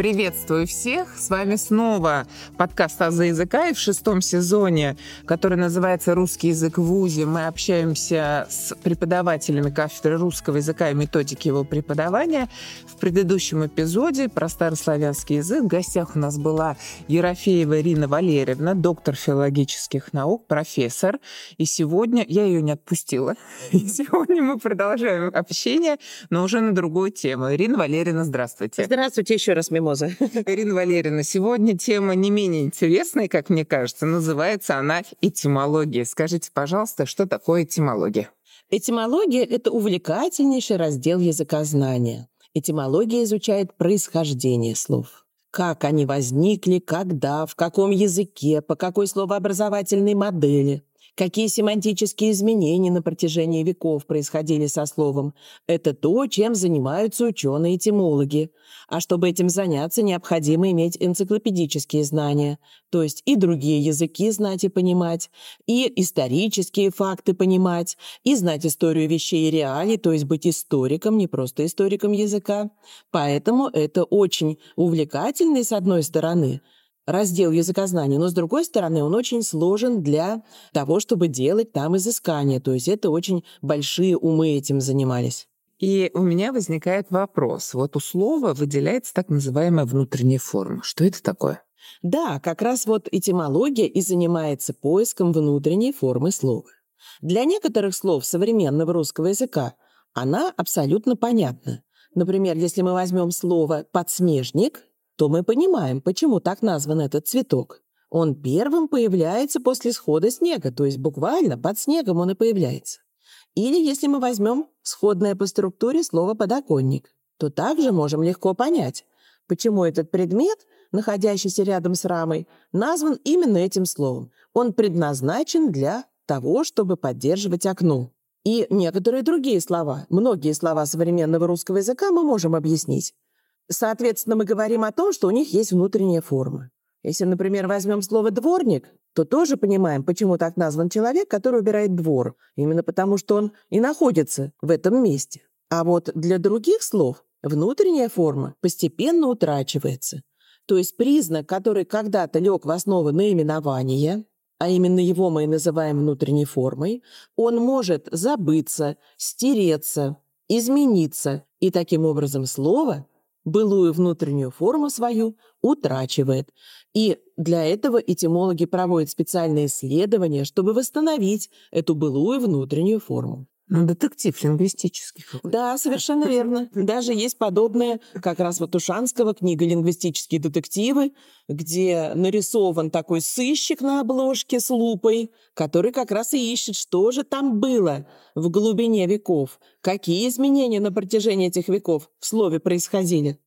Приветствую всех! С вами снова подкаст «Аза языка» и в шестом сезоне, который называется «Русский язык в ВУЗе». Мы общаемся с преподавателями кафедры русского языка и методики его преподавания. В предыдущем эпизоде про старославянский язык в гостях у нас была Ерофеева Ирина Валерьевна, доктор филологических наук, профессор. И сегодня я ее не отпустила. И сегодня мы продолжаем общение, но уже на другую тему. Ирина Валерьевна, здравствуйте. Здравствуйте еще раз, Мимо мимоза. Ирина Валерьевна, сегодня тема не менее интересная, как мне кажется. Называется она этимология. Скажите, пожалуйста, что такое этимология? Этимология – это увлекательнейший раздел языкознания. Этимология изучает происхождение слов. Как они возникли, когда, в каком языке, по какой словообразовательной модели – Какие семантические изменения на протяжении веков происходили со словом – это то, чем занимаются ученые-этимологи. А чтобы этим заняться, необходимо иметь энциклопедические знания, то есть и другие языки знать и понимать, и исторические факты понимать, и знать историю вещей и реалий, то есть быть историком, не просто историком языка. Поэтому это очень увлекательно, с одной стороны – раздел языкознания, но с другой стороны он очень сложен для того, чтобы делать там изыскания. То есть это очень большие умы этим занимались. И у меня возникает вопрос. Вот у слова выделяется так называемая внутренняя форма. Что это такое? Да, как раз вот этимология и занимается поиском внутренней формы слова. Для некоторых слов современного русского языка она абсолютно понятна. Например, если мы возьмем слово «подснежник», то мы понимаем, почему так назван этот цветок. Он первым появляется после схода снега, то есть буквально под снегом он и появляется. Или если мы возьмем сходное по структуре слово «подоконник», то также можем легко понять, почему этот предмет, находящийся рядом с рамой, назван именно этим словом. Он предназначен для того, чтобы поддерживать окно. И некоторые другие слова, многие слова современного русского языка мы можем объяснить. Соответственно, мы говорим о том, что у них есть внутренняя форма. Если, например, возьмем слово «дворник», то тоже понимаем, почему так назван человек, который убирает двор. Именно потому, что он и находится в этом месте. А вот для других слов внутренняя форма постепенно утрачивается. То есть признак, который когда-то лег в основу наименования, а именно его мы и называем внутренней формой, он может забыться, стереться, измениться, и таким образом слово былую внутреннюю форму свою утрачивает. И для этого этимологи проводят специальные исследования, чтобы восстановить эту былую внутреннюю форму. Ну, детектив лингвистический какой-то. Да, совершенно верно. Даже есть подобная, как раз вот Ушанского книга «Лингвистические детективы», где нарисован такой сыщик на обложке с лупой, который как раз и ищет, что же там было в глубине веков, какие изменения на протяжении этих веков в слове происходили.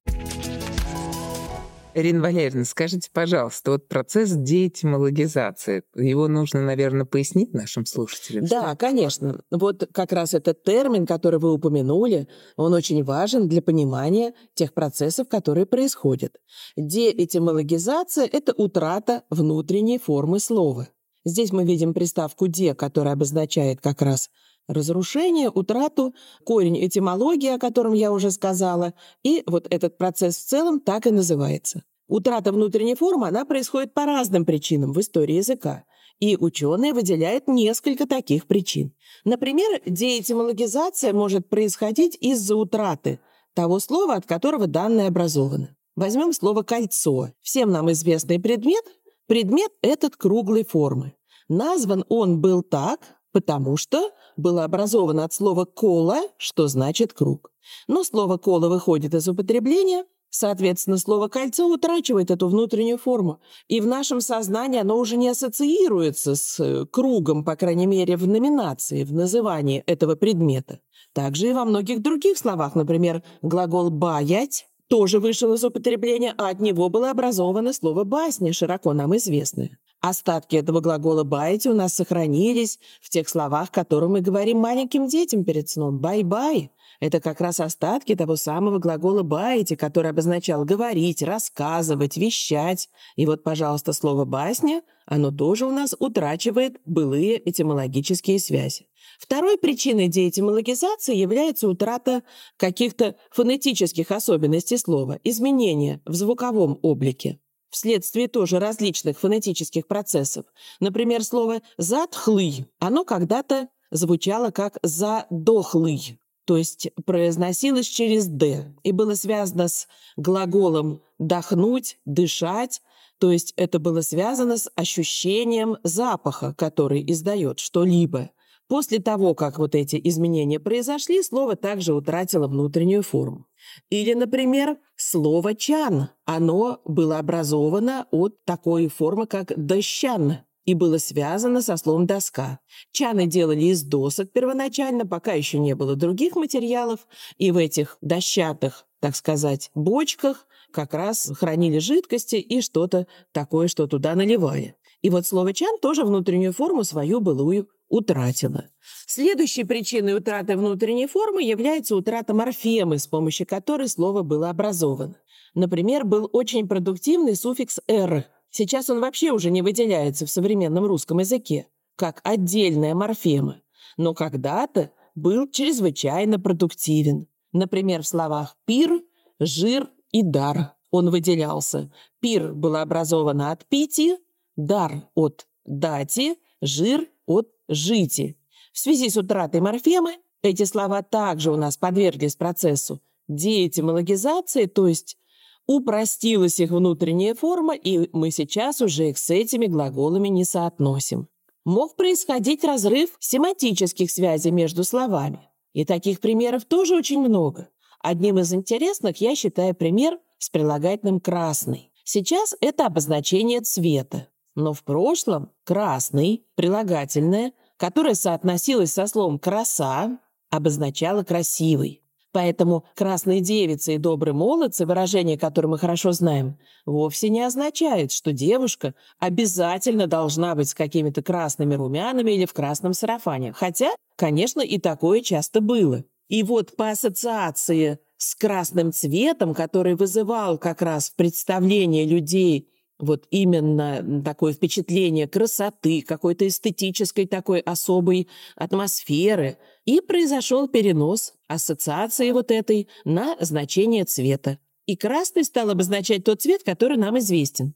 Ирина Валерьевна, скажите, пожалуйста, вот процесс деэтимологизации, его нужно, наверное, пояснить нашим слушателям? Да, конечно. Вот как раз этот термин, который вы упомянули, он очень важен для понимания тех процессов, которые происходят. Деэтимологизация — это утрата внутренней формы слова. Здесь мы видим приставку «де», которая обозначает как раз разрушение, утрату, корень этимологии, о котором я уже сказала, и вот этот процесс в целом так и называется. Утрата внутренней формы, она происходит по разным причинам в истории языка. И ученые выделяют несколько таких причин. Например, деэтимологизация может происходить из-за утраты того слова, от которого данное образовано. Возьмем слово «кольцо». Всем нам известный предмет. Предмет этот круглой формы. Назван он был так, потому что было образовано от слова «кола», что значит «круг». Но слово «кола» выходит из употребления, соответственно, слово «кольцо» утрачивает эту внутреннюю форму. И в нашем сознании оно уже не ассоциируется с э, кругом, по крайней мере, в номинации, в назывании этого предмета. Также и во многих других словах, например, глагол «баять» тоже вышел из употребления, а от него было образовано слово «басня», широко нам известное. Остатки этого глагола «баяти» у нас сохранились в тех словах, которые мы говорим маленьким детям перед сном. «Бай-бай» — Это как раз остатки того самого глагола «баяти», который обозначал говорить, рассказывать, вещать. И вот, пожалуйста, слово «басня», оно тоже у нас утрачивает былые этимологические связи. Второй причиной деэтимологизации является утрата каких-то фонетических особенностей слова, изменения в звуковом облике вследствие тоже различных фонетических процессов. Например, слово «затхлый», оно когда-то звучало как «задохлый», то есть произносилось через «д» и было связано с глаголом «дохнуть», «дышать», то есть это было связано с ощущением запаха, который издает что-либо. После того, как вот эти изменения произошли, слово также утратило внутреннюю форму. Или, например, слово «чан». Оно было образовано от такой формы, как «дощан», и было связано со словом «доска». Чаны делали из досок первоначально, пока еще не было других материалов, и в этих дощатых, так сказать, бочках как раз хранили жидкости и что-то такое, что туда наливали. И вот слово «чан» тоже внутреннюю форму свою былую утратило. Следующей причиной утраты внутренней формы является утрата морфемы, с помощью которой слово было образовано. Например, был очень продуктивный суффикс «р», Сейчас он вообще уже не выделяется в современном русском языке, как отдельная морфема, но когда-то был чрезвычайно продуктивен. Например, в словах «пир», «жир» и «дар» он выделялся. «Пир» было образовано от «пити», «дар» от «дати», «жир» от «жити». В связи с утратой морфемы эти слова также у нас подверглись процессу деэтимологизации, то есть Упростилась их внутренняя форма, и мы сейчас уже их с этими глаголами не соотносим. Мог происходить разрыв семантических связей между словами. И таких примеров тоже очень много. Одним из интересных я считаю пример с прилагательным «красный». Сейчас это обозначение цвета. Но в прошлом «красный» прилагательное, которое соотносилось со словом «краса», обозначало «красивый». Поэтому «красные девицы» и «добрые молодцы», выражение, которое мы хорошо знаем, вовсе не означает, что девушка обязательно должна быть с какими-то красными румянами или в красном сарафане. Хотя, конечно, и такое часто было. И вот по ассоциации с красным цветом, который вызывал как раз в представлении людей вот именно такое впечатление красоты, какой-то эстетической такой особой атмосферы. И произошел перенос ассоциации вот этой на значение цвета. И красный стал обозначать тот цвет, который нам известен.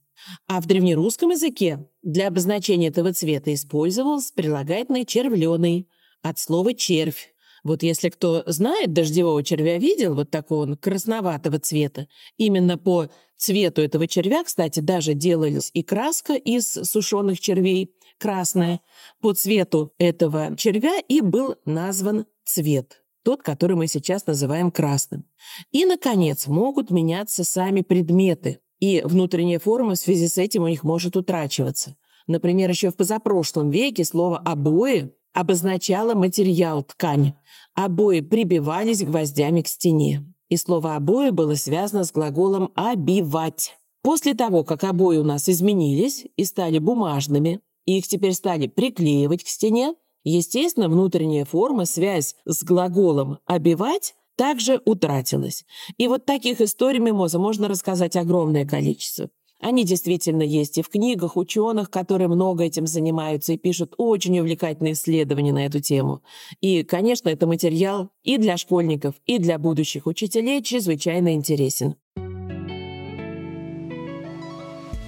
А в древнерусском языке для обозначения этого цвета использовался прилагательный червленый от слова «червь». Вот если кто знает дождевого червя, видел вот такого красноватого цвета, именно по цвету этого червя, кстати, даже делалась и краска из сушеных червей, красная, по цвету этого червя и был назван цвет, тот, который мы сейчас называем красным. И, наконец, могут меняться сами предметы, и внутренняя форма в связи с этим у них может утрачиваться. Например, еще в позапрошлом веке слово «обои» обозначало материал, ткань. Обои прибивались гвоздями к стене и слово «обои» было связано с глаголом «обивать». После того, как обои у нас изменились и стали бумажными, и их теперь стали приклеивать к стене, естественно, внутренняя форма, связь с глаголом «обивать» также утратилась. И вот таких историй мимоза можно рассказать огромное количество. Они действительно есть и в книгах ученых, которые много этим занимаются и пишут очень увлекательные исследования на эту тему. И, конечно, это материал и для школьников, и для будущих учителей чрезвычайно интересен.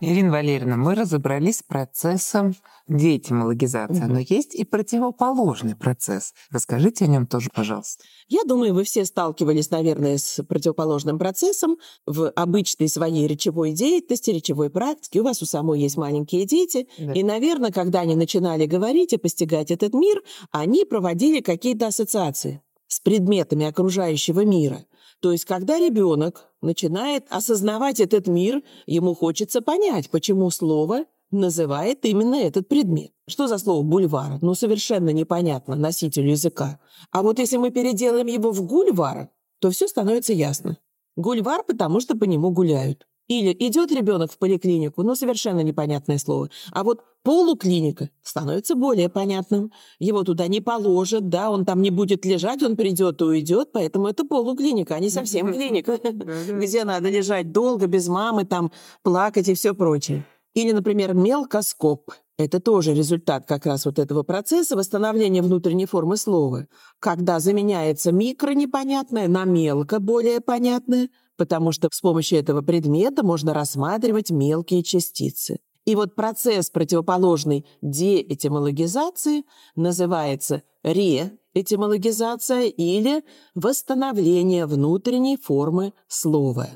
Ирина Валерьевна, мы разобрались с процессом деэтимологизации, угу. но есть и противоположный процесс. Расскажите о нем тоже, пожалуйста. Я думаю, вы все сталкивались, наверное, с противоположным процессом в обычной своей речевой деятельности, речевой практике. У вас у самой есть маленькие дети, да. и, наверное, когда они начинали говорить и постигать этот мир, они проводили какие-то ассоциации с предметами окружающего мира. То есть, когда ребенок начинает осознавать этот мир, ему хочется понять, почему слово называет именно этот предмет. Что за слово «бульвар»? Ну, совершенно непонятно носителю языка. А вот если мы переделаем его в «гульвар», то все становится ясно. Гульвар, потому что по нему гуляют. Или идет ребенок в поликлинику, ну, совершенно непонятное слово. А вот полуклиника становится более понятным. Его туда не положат, да, он там не будет лежать, он придет и уйдет, поэтому это полуклиника, а не совсем клиника, где надо лежать долго, без мамы, там, плакать и все прочее. Или, например, мелкоскоп. Это тоже результат как раз вот этого процесса восстановления внутренней формы слова, когда заменяется микро непонятное на мелко более понятное – потому что с помощью этого предмета можно рассматривать мелкие частицы. И вот процесс противоположной деэтимологизации называется реэтимологизация или восстановление внутренней формы слова.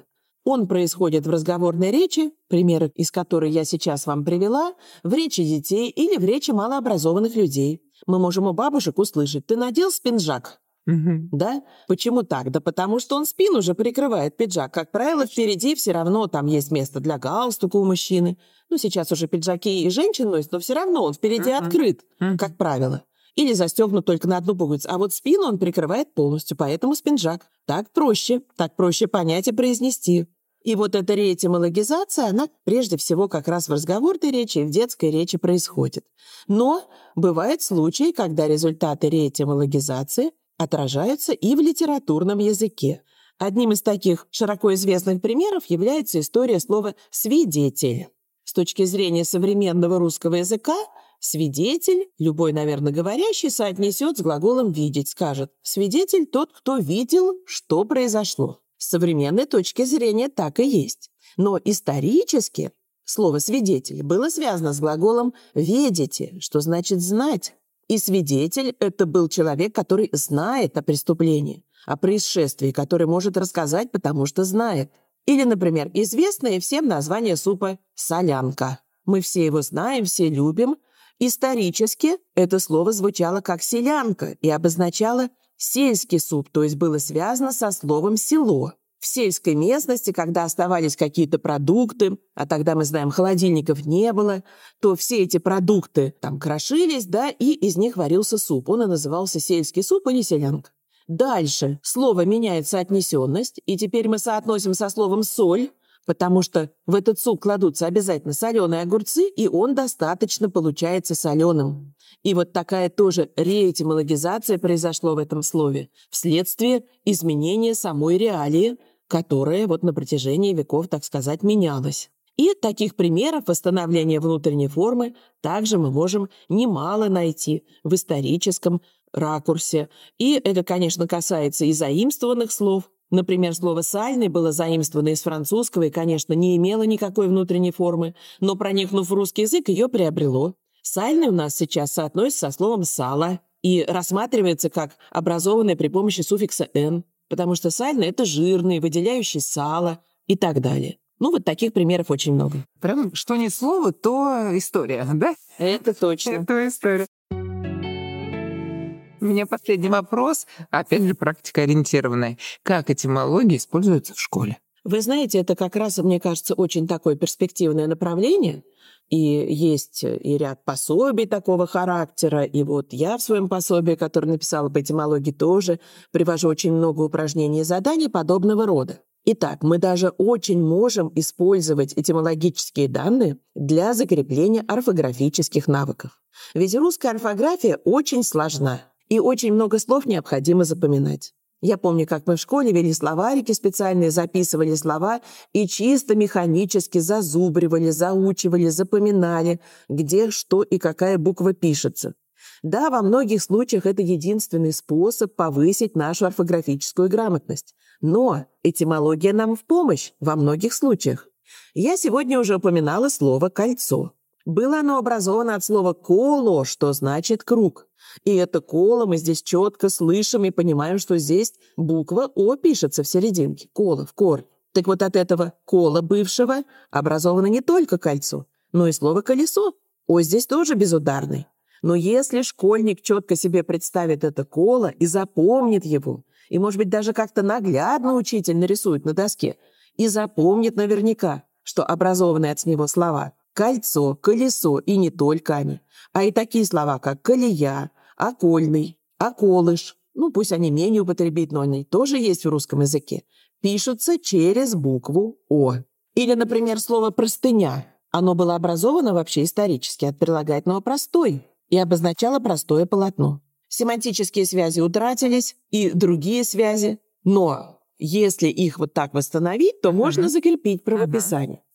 Он происходит в разговорной речи, примеры из которой я сейчас вам привела, в речи детей или в речи малообразованных людей. Мы можем у бабушек услышать «ты надел спинжак?», Угу. Да? Почему так? Да потому что он спину уже прикрывает пиджак. Как правило, впереди все равно там есть место для галстука у мужчины. Ну, сейчас уже пиджаки и женщин носят, но все равно он впереди угу. открыт, угу. как правило. Или застегнут только на одну пуговицу. А вот спину он прикрывает полностью, поэтому спинжак. Так проще. Так проще понять и произнести. И вот эта реэтимологизация, она прежде всего как раз в разговорной речи и в детской речи происходит. Но бывают случаи, когда результаты реэтимологизации отражаются и в литературном языке. Одним из таких широко известных примеров является история слова «свидетель». С точки зрения современного русского языка, свидетель, любой, наверное, говорящий, соотнесет с глаголом «видеть», скажет «свидетель – тот, кто видел, что произошло». С современной точки зрения так и есть. Но исторически слово «свидетель» было связано с глаголом «ведите», что значит «знать». И свидетель – это был человек, который знает о преступлении, о происшествии, который может рассказать, потому что знает. Или, например, известное всем название супа «солянка». Мы все его знаем, все любим. Исторически это слово звучало как «селянка» и обозначало сельский суп, то есть было связано со словом «село» в сельской местности, когда оставались какие-то продукты, а тогда, мы знаем, холодильников не было, то все эти продукты там крошились, да, и из них варился суп. Он и назывался сельский суп или селянка. Дальше слово меняет соотнесенность, и теперь мы соотносим со словом «соль», потому что в этот суп кладутся обязательно соленые огурцы, и он достаточно получается соленым. И вот такая тоже реэтимологизация произошла в этом слове вследствие изменения самой реалии, которая вот на протяжении веков, так сказать, менялась. И таких примеров восстановления внутренней формы также мы можем немало найти в историческом ракурсе. И это, конечно, касается и заимствованных слов. Например, слово «сальный» было заимствовано из французского и, конечно, не имело никакой внутренней формы, но, проникнув в русский язык, ее приобрело. Сальный у нас сейчас соотносится со словом «сало» и рассматривается как образованное при помощи суффикса «н» потому что сальный – это жирный, выделяющий сало и так далее. Ну, вот таких примеров очень много. Прям что ни слово, то история, да? Это точно. Это история. У меня последний вопрос, опять же, практикоориентированный. Как этимология используется в школе? Вы знаете, это как раз, мне кажется, очень такое перспективное направление. И есть и ряд пособий такого характера. И вот я в своем пособии, которое написала по этимологии, тоже привожу очень много упражнений и заданий подобного рода. Итак, мы даже очень можем использовать этимологические данные для закрепления орфографических навыков. Ведь русская орфография очень сложна, и очень много слов необходимо запоминать. Я помню, как мы в школе вели словарики специальные, записывали слова и чисто механически зазубривали, заучивали, запоминали, где что и какая буква пишется. Да, во многих случаях это единственный способ повысить нашу орфографическую грамотность. Но этимология нам в помощь во многих случаях. Я сегодня уже упоминала слово «кольцо». Было оно образовано от слова «коло», что значит «круг». И это коло мы здесь четко слышим и понимаем, что здесь буква О пишется в серединке, коло, в корне. Так вот от этого кола бывшего образовано не только кольцо, но и слово «колесо». О здесь тоже безударный. Но если школьник четко себе представит это коло и запомнит его, И, может быть, даже как-то наглядно учитель нарисует на доске и запомнит наверняка, что образованные от него слова «кольцо», «колесо» и не только они, а и такие слова, как «колея», «окольный», «околыш», ну, пусть они менее употребительны, но они тоже есть в русском языке, пишутся через букву «О». Или, например, слово «простыня». Оно было образовано вообще исторически от прилагательного «простой» и обозначало простое полотно. Семантические связи утратились и другие связи, но если их вот так восстановить, то можно uh-huh. закрепить правописание. Uh-huh.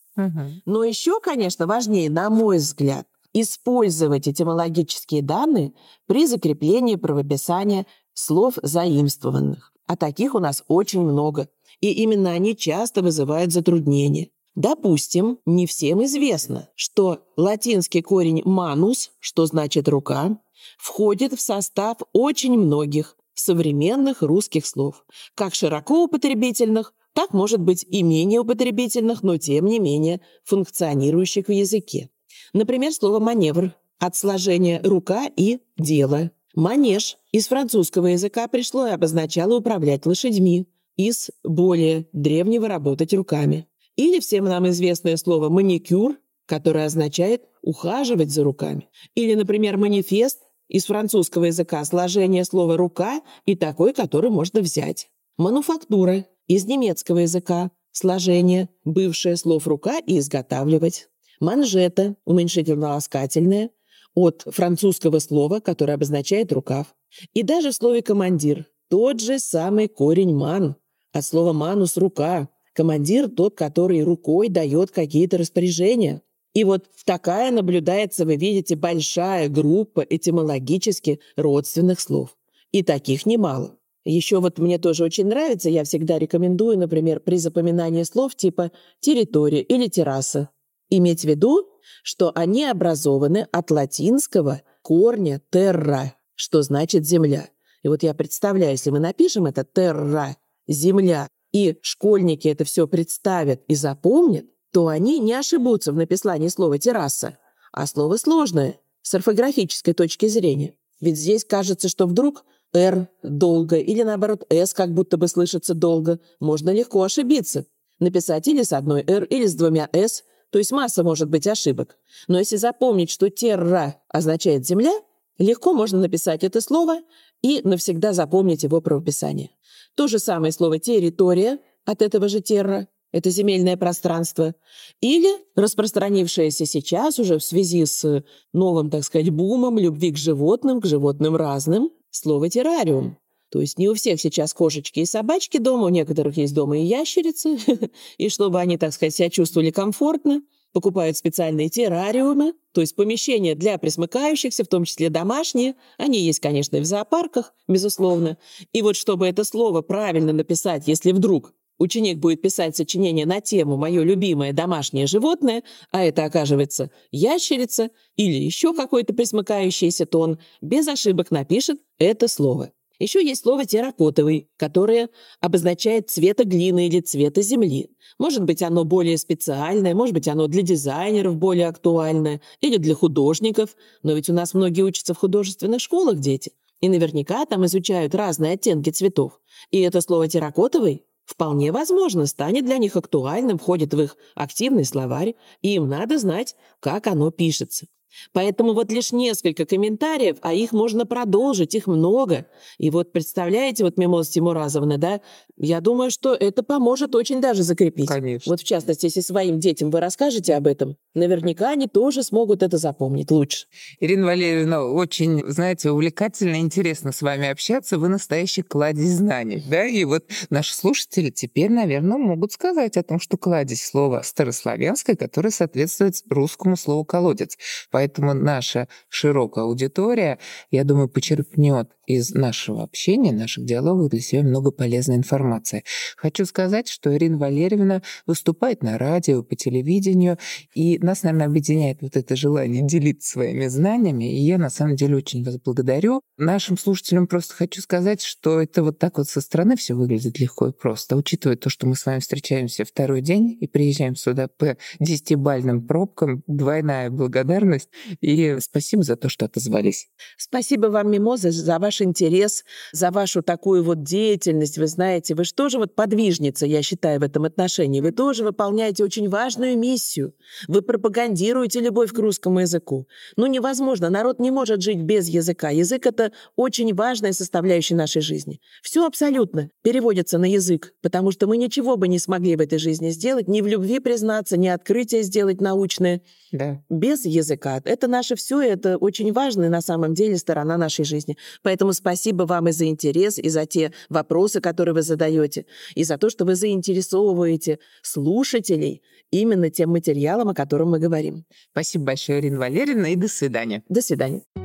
Но еще, конечно, важнее, на мой взгляд, использовать этимологические данные при закреплении правописания слов заимствованных. А таких у нас очень много, и именно они часто вызывают затруднения. Допустим, не всем известно, что латинский корень «manus», что значит «рука», входит в состав очень многих современных русских слов, как широко употребительных, так, может быть, и менее употребительных, но тем не менее функционирующих в языке. Например, слово «маневр» от сложения «рука» и «дело». «Манеж» из французского языка пришло и обозначало управлять лошадьми, из более древнего работать руками. Или всем нам известное слово «маникюр», которое означает «ухаживать за руками». Или, например, «манифест» из французского языка сложение слова «рука» и такой, который можно взять. «Мануфактура» из немецкого языка сложение, бывшее слов «рука» и «изготавливать». «Манжета» уменьшительно-ласкательное от французского слова, которое обозначает рукав. И даже в слове «командир» тот же самый корень «ман», от слова «манус» — «рука». Командир — тот, который рукой дает какие-то распоряжения. И вот такая наблюдается, вы видите, большая группа этимологически родственных слов. И таких немало. Еще вот мне тоже очень нравится, я всегда рекомендую, например, при запоминании слов типа «территория» или «терраса», иметь в виду, что они образованы от латинского корня «terra», что значит «земля». И вот я представляю, если мы напишем это «terra», земля, и школьники это все представят и запомнят, то они не ошибутся в написании слова «терраса», а слово сложное с орфографической точки зрения. Ведь здесь кажется, что вдруг «р» долго или, наоборот, «с» как будто бы слышится долго. Можно легко ошибиться. Написать или с одной «р», или с двумя «с», то есть масса может быть ошибок. Но если запомнить, что «терра» означает «земля», легко можно написать это слово и навсегда запомнить его правописание. То же самое слово «территория» от этого же «терра» — это земельное пространство. Или распространившееся сейчас уже в связи с новым, так сказать, бумом любви к животным, к животным разным, слово «террариум». То есть не у всех сейчас кошечки и собачки дома, у некоторых есть дома и ящерицы. И чтобы они, так сказать, себя чувствовали комфортно, покупают специальные террариумы, то есть помещения для присмыкающихся, в том числе домашние. Они есть, конечно, и в зоопарках, безусловно. И вот чтобы это слово правильно написать, если вдруг ученик будет писать сочинение на тему «Мое любимое домашнее животное», а это, оказывается, ящерица или еще какой-то присмыкающийся, то он без ошибок напишет это слово. Еще есть слово терракотовый, которое обозначает цвета глины или цвета земли. Может быть, оно более специальное, может быть, оно для дизайнеров более актуальное или для художников. Но ведь у нас многие учатся в художественных школах дети. И наверняка там изучают разные оттенки цветов. И это слово терракотовый вполне возможно станет для них актуальным, входит в их активный словарь, и им надо знать, как оно пишется. Поэтому вот лишь несколько комментариев, а их можно продолжить, их много. И вот представляете, вот Мимоза Тимуразовна, да, я думаю, что это поможет очень даже закрепить. Конечно. Вот в частности, если своим детям вы расскажете об этом, наверняка они тоже смогут это запомнить лучше. Ирина Валерьевна, очень, знаете, увлекательно и интересно с вами общаться. Вы настоящий кладезь знаний, да? И вот наши слушатели теперь, наверное, могут сказать о том, что кладезь слово старославянское, которое соответствует русскому слову «колодец». Поэтому Поэтому наша широкая аудитория, я думаю, почерпнет из нашего общения, наших диалогов для себя много полезной информации. Хочу сказать, что Ирина Валерьевна выступает на радио, по телевидению, и нас, наверное, объединяет вот это желание делиться своими знаниями, и я на самом деле очень вас благодарю. Нашим слушателям просто хочу сказать, что это вот так вот со стороны все выглядит легко и просто. Учитывая то, что мы с вами встречаемся второй день и приезжаем сюда по десятибальным пробкам, двойная благодарность И спасибо за то, что отозвались. Спасибо вам, Мимоза, за ваш интерес, за вашу такую вот деятельность. Вы знаете, вы же тоже вот подвижница, я считаю, в этом отношении. Вы тоже выполняете очень важную миссию. Вы пропагандируете любовь к русскому языку. Ну, невозможно. Народ не может жить без языка. Язык — это очень важная составляющая нашей жизни. Все абсолютно переводится на язык, потому что мы ничего бы не смогли в этой жизни сделать, ни в любви признаться, ни открытие сделать научное да. без языка. Это наше все, это очень важная на самом деле сторона нашей жизни. Поэтому спасибо вам и за интерес, и за те вопросы, которые вы задаете, и за то, что вы заинтересовываете слушателей именно тем материалом, о котором мы говорим. Спасибо большое, Ирина Валерьевна, и до свидания. До свидания.